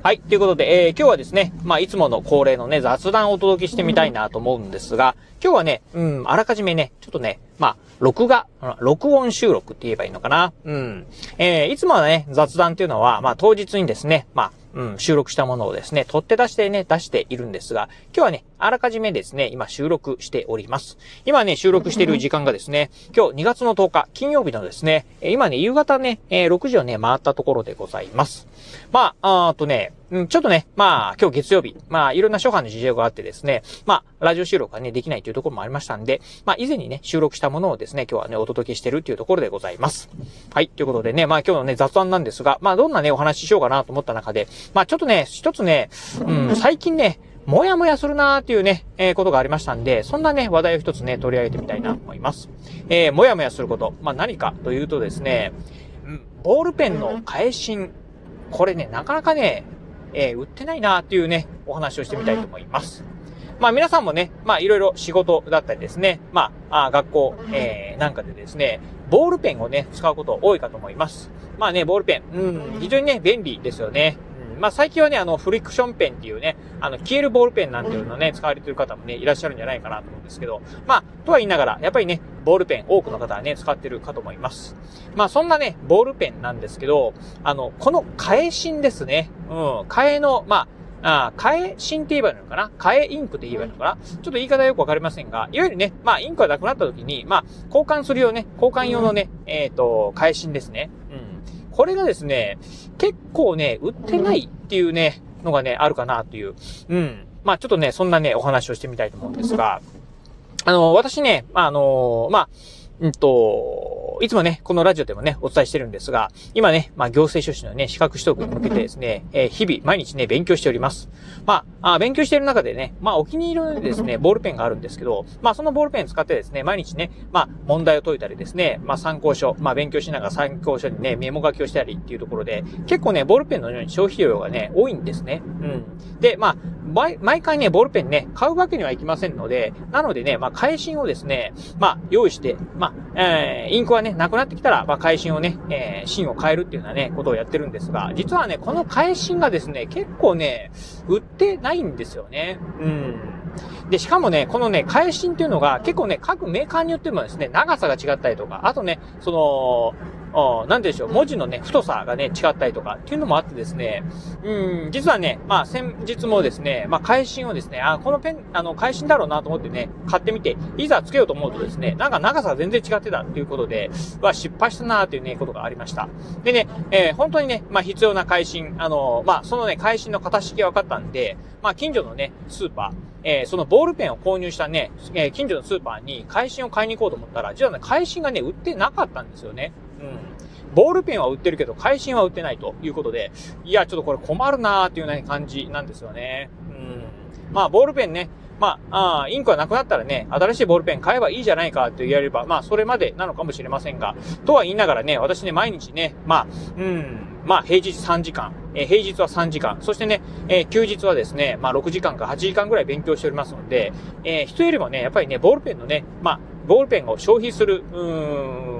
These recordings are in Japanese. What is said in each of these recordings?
はい。ということで、えー、今日はですね、まあ、いつもの恒例のね、雑談をお届けしてみたいなと思うんですが、今日はね、うん、あらかじめね、ちょっとね、まあ、録画、録音収録って言えばいいのかな。うん。えー、いつもはね、雑談っていうのは、まあ、当日にですね、まあ、うん、収録したものをですね、取って出してね、出しているんですが、今日はね、あらかじめですね、今収録しております。今ね、収録している時間がですね、今日2月の10日、金曜日のですね、今ね、夕方ね、6時をね、回ったところでございます。まあ、あとね、うん、ちょっとね、まあ、今日月曜日、まあ、いろんな諸般の事情があってですね、まあ、ラジオ収録がね、できないというところもありましたんで、まあ、以前にね、収録したものをですね、今日はね、お届けしてるっていうところでございます。はい、ということでね、まあ、今日のね、雑談なんですが、まあ、どんなね、お話ししようかなと思った中で、まあ、ちょっとね、一つね、うん、最近ね、もやもやするなーっていうね、えー、ことがありましたんで、そんなね、話題を一つね、取り上げてみたいなと思います。えー、もやもやすること。まあ、何かというとですね、ボールペンの返信。これね、なかなかね、えー、売ってないなっていうね、お話をしてみたいと思います。まあ皆さんもね、まあいろいろ仕事だったりですね、まあ、あ学校、えー、なんかでですね、ボールペンをね、使うこと多いかと思います。まあね、ボールペン、うん、非常にね、便利ですよね。うんまあ最近はね、あの、フリクションペンっていうね、あの、消えるボールペンなんていうのね、使われてる方もね、いらっしゃるんじゃないかなと思うんですけど、まあ、とは言いながら、やっぱりね、ボールペン、多くの方はね、使ってるかと思います。まあそんなね、ボールペンなんですけど、あの、この替え芯ですね。うん、替えの、まあ、あ替え芯って言えばいいのかな？替えインクって言えばいいのかな？ちょっと言い方よくわかりませんが、いわゆるね、まあ、インクがなくなった時に、まあ、交換するよね、交換用のね、えっ、ー、と、替え芯ですね。うん。これがですね、結構ね、売ってないっていうね、のがね、あるかなという。うん。まあ、ちょっとね、そんなね、お話をしてみたいと思うんですが、あの、私ね、あの、まあ、うんと、いつもね、このラジオでもね、お伝えしてるんですが、今ね、まあ、行政書士のね、資格取得に向けてですね、えー、日々、毎日ね、勉強しております。まあ、あ勉強している中でね、まあ、お気に入りのですね、ボールペンがあるんですけど、まあ、そのボールペン使ってですね、毎日ね、まあ、問題を解いたりですね、まあ、参考書、まあ、勉強しながら参考書にね、メモ書きをしたりっていうところで、結構ね、ボールペンのように消費量がね、多いんですね。うん。で、まあ、毎回ね、ボールペンね、買うわけにはいきませんので、なのでね、まあ、返信をですね、まあ、用意して、まあ、えー、インクはね、なくなってきたら、まあ、会心をね、えー、芯を変えるっていうようなね、ことをやってるんですが、実はね、この会心がですね、結構ね、売ってないんですよね。うん。で、しかもね、このね、返信っていうのが結構ね、各メーカーによってもですね、長さが違ったりとか、あとね、その、なんでしょう、文字のね、太さがね、違ったりとかっていうのもあってですね、うん、実はね、まあ先日もですね、まあ会心をですね、あ、このペン、あの、会心だろうなと思ってね、買ってみて、いざつけようと思うとですね、なんか長さが全然違ってたっていうことで、は失敗したなーっていうね、ことがありました。でね、えー、本当にね、まあ必要な会心、あの、まあそのね、会心の形式が分かったんで、まあ近所のね、スーパー、えー、そのボールペンを購入したね、えー、近所のスーパーに会心を買いに行こうと思ったら、実はね、会心がね、売ってなかったんですよね。うん。ボールペンは売ってるけど、会心は売ってないということで、いや、ちょっとこれ困るなーっていうような、感じなんですよね。うん。まあ、ボールペンね、まあ、あインクがなくなったらね、新しいボールペン買えばいいじゃないかと言われれば、まあ、それまでなのかもしれませんが、とは言いながらね、私ね、毎日ね、まあ、うん、まあ、平日3時間、えー、平日は3時間、そしてね、えー、休日はですね、まあ、6時間か8時間ぐらい勉強しておりますので、えー、人よりもね、やっぱりね、ボールペンのね、まあ、ボールペンを消費する、うーん、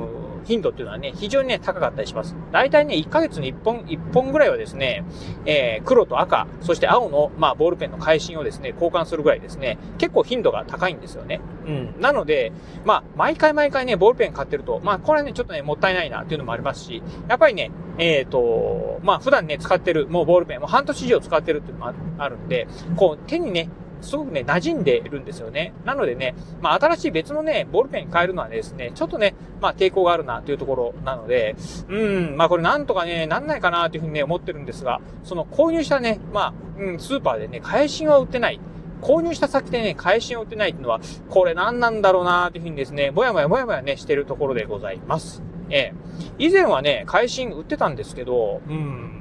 頻度っていうのはね、非常にね、高かったりします。大体ね、1ヶ月に1本、1本ぐらいはですね、えー、黒と赤、そして青の、まあ、ボールペンの返信をですね、交換するぐらいですね、結構頻度が高いんですよね。うん。なので、まあ、毎回毎回ね、ボールペン買ってると、まあ、これはね、ちょっとね、もったいないなっていうのもありますし、やっぱりね、えっ、ー、と、まあ、普段ね、使ってる、もうボールペン、もう半年以上使ってるっていうのもあるんで、こう、手にね、すごくね、馴染んでるんですよね。なのでね、まあ、新しい別のね、ボールペンに変えるのはですね、ちょっとね、まあ、抵抗があるなというところなので、うん、まあ、これなんとかね、なんないかなというふうにね、思ってるんですが、その購入したね、まあ、うん、スーパーでね、返信は売ってない。購入した先でね、返信を売ってないっていうのは、これ何なんだろうなというふうにですね、もやもやもやもやね、してるところでございます。ええ。以前はね、返信売ってたんですけど、うん、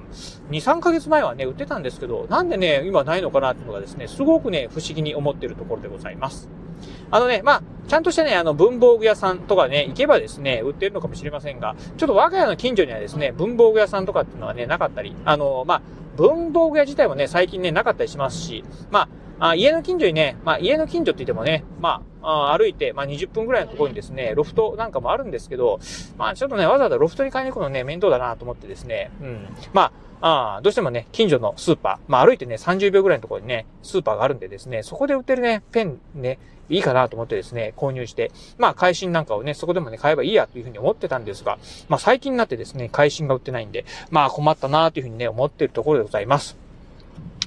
2、3ヶ月前はね、売ってたんですけど、なんでね、今ないのかなっていうのがですね、すごくね、不思議に思ってるところでございます。あのね、まあ、ちゃんとしたね、あの、文房具屋さんとかね、行けばですね、売ってるのかもしれませんが、ちょっと我が家の近所にはですね、文房具屋さんとかっていうのはね、なかったり、あの、まあ、文房具屋自体もね、最近ね、なかったりしますし、まあ、あ家の近所にね、まあ、家の近所って言ってもね、まあ、あ歩いて、まあ、20分ぐらいのところにですね、ロフトなんかもあるんですけど、まあ、ちょっとね、わざわざロフトに買いに行くのね、面倒だなと思ってですね、うん。まあ、あ、どうしてもね、近所のスーパー、まあ歩いてね、30秒ぐらいのところにね、スーパーがあるんでですね、そこで売ってるね、ペンね、いいかなと思ってですね、購入して、まあ、会心なんかをね、そこでもね、買えばいいやというふうに思ってたんですが、まあ、最近になってですね、会心が売ってないんで、まあ、困ったなというふうにね、思ってるところでございます。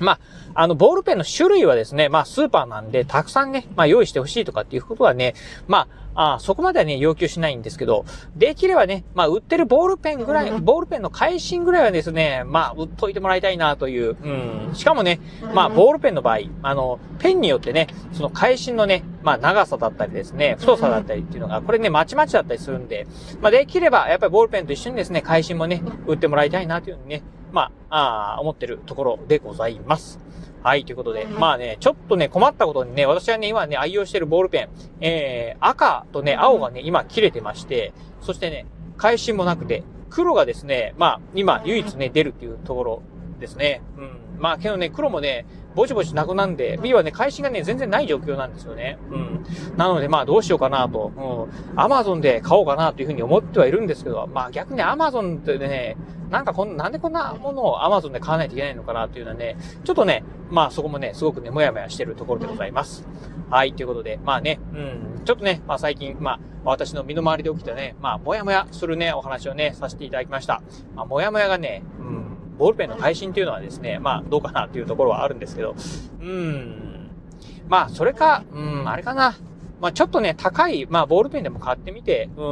まあ、あの、ボールペンの種類はですね、まあ、スーパーなんで、たくさんね、まあ、用意してほしいとかっていうことはね、まあ、あそこまではね、要求しないんですけど、できればね、まあ、売ってるボールペンぐらい、ボールペンの返信ぐらいはですね、まあ、売っといてもらいたいなという、うん。しかもね、まあ、ボールペンの場合、あの、ペンによってね、その返信のね、まあ、長さだったりですね、太さだったりっていうのが、これね、まちまちだったりするんで、まあ、できれば、やっぱりボールペンと一緒にですね、返信もね、売ってもらいたいなというふうにね、まあ、あ思ってるところでございます。はい、ということで、まあね、ちょっとね、困ったことにね、私はね、今ね、愛用しているボールペン、えー、赤とね、青がね、今切れてまして、そしてね、返しもなくて、黒がですね、まあ、今、唯一ね、出るっていうところですね。うん。まあ、けどね、黒もね、ぼちぼちなくなんで、B はね、返しがね、全然ない状況なんですよね。うん。なので、まあ、どうしようかなと、うん。アマゾンで買おうかなというふうに思ってはいるんですけど、まあ、逆にアマゾンってね、なんかこん、なんでこんなものを Amazon で買わないといけないのかなっていうのはね、ちょっとね、まあそこもね、すごくね、もやもやしてるところでございます。はい、ということで、まあね、うん、ちょっとね、まあ最近、まあ、私の身の回りで起きたね、まあ、もやもやするね、お話をね、させていただきました。まあ、もやもやがね、うん、ボールペンの配信っていうのはですね、まあ、どうかなっていうところはあるんですけど、うん、まあ、それか、うん、あれかな。まあ、ちょっとね、高い、まあ、ボールペンでも買ってみて、うん、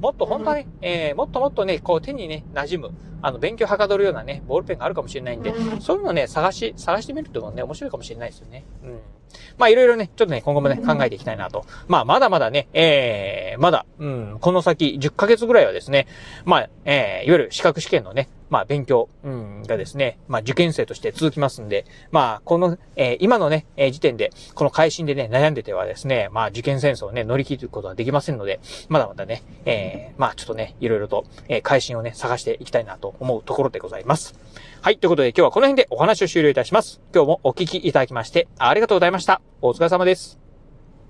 もっと本当はね、えー、もっともっとね、こう手にね、馴染む、あの、勉強はかどるようなね、ボールペンがあるかもしれないんで、そういうのね、探し、探してみるっていうのもね、面白いかもしれないですよね。うん。まあ、いろいろね、ちょっとね、今後もね、考えていきたいなと。まあ、まだまだね、えー、まだ、うん、この先10ヶ月ぐらいはですね、まあ、えー、いわゆる資格試験のね、まあ、勉強、うん、がですね、まあ、受験生として続きますんで、まあ、この、えー、今のね、えー、時点で、この会心でね、悩んでてはですね、まあ、受験戦争をね、乗り切ることはできませんので、まだまだね、えー、まあ、ちょっとね、いろいろと、えー、会心をね、探していきたいなと思うところでございます。はい、ということで今日はこの辺でお話を終了いたします。今日もお聞きいただきまして、ありがとうございました。お疲れ様です。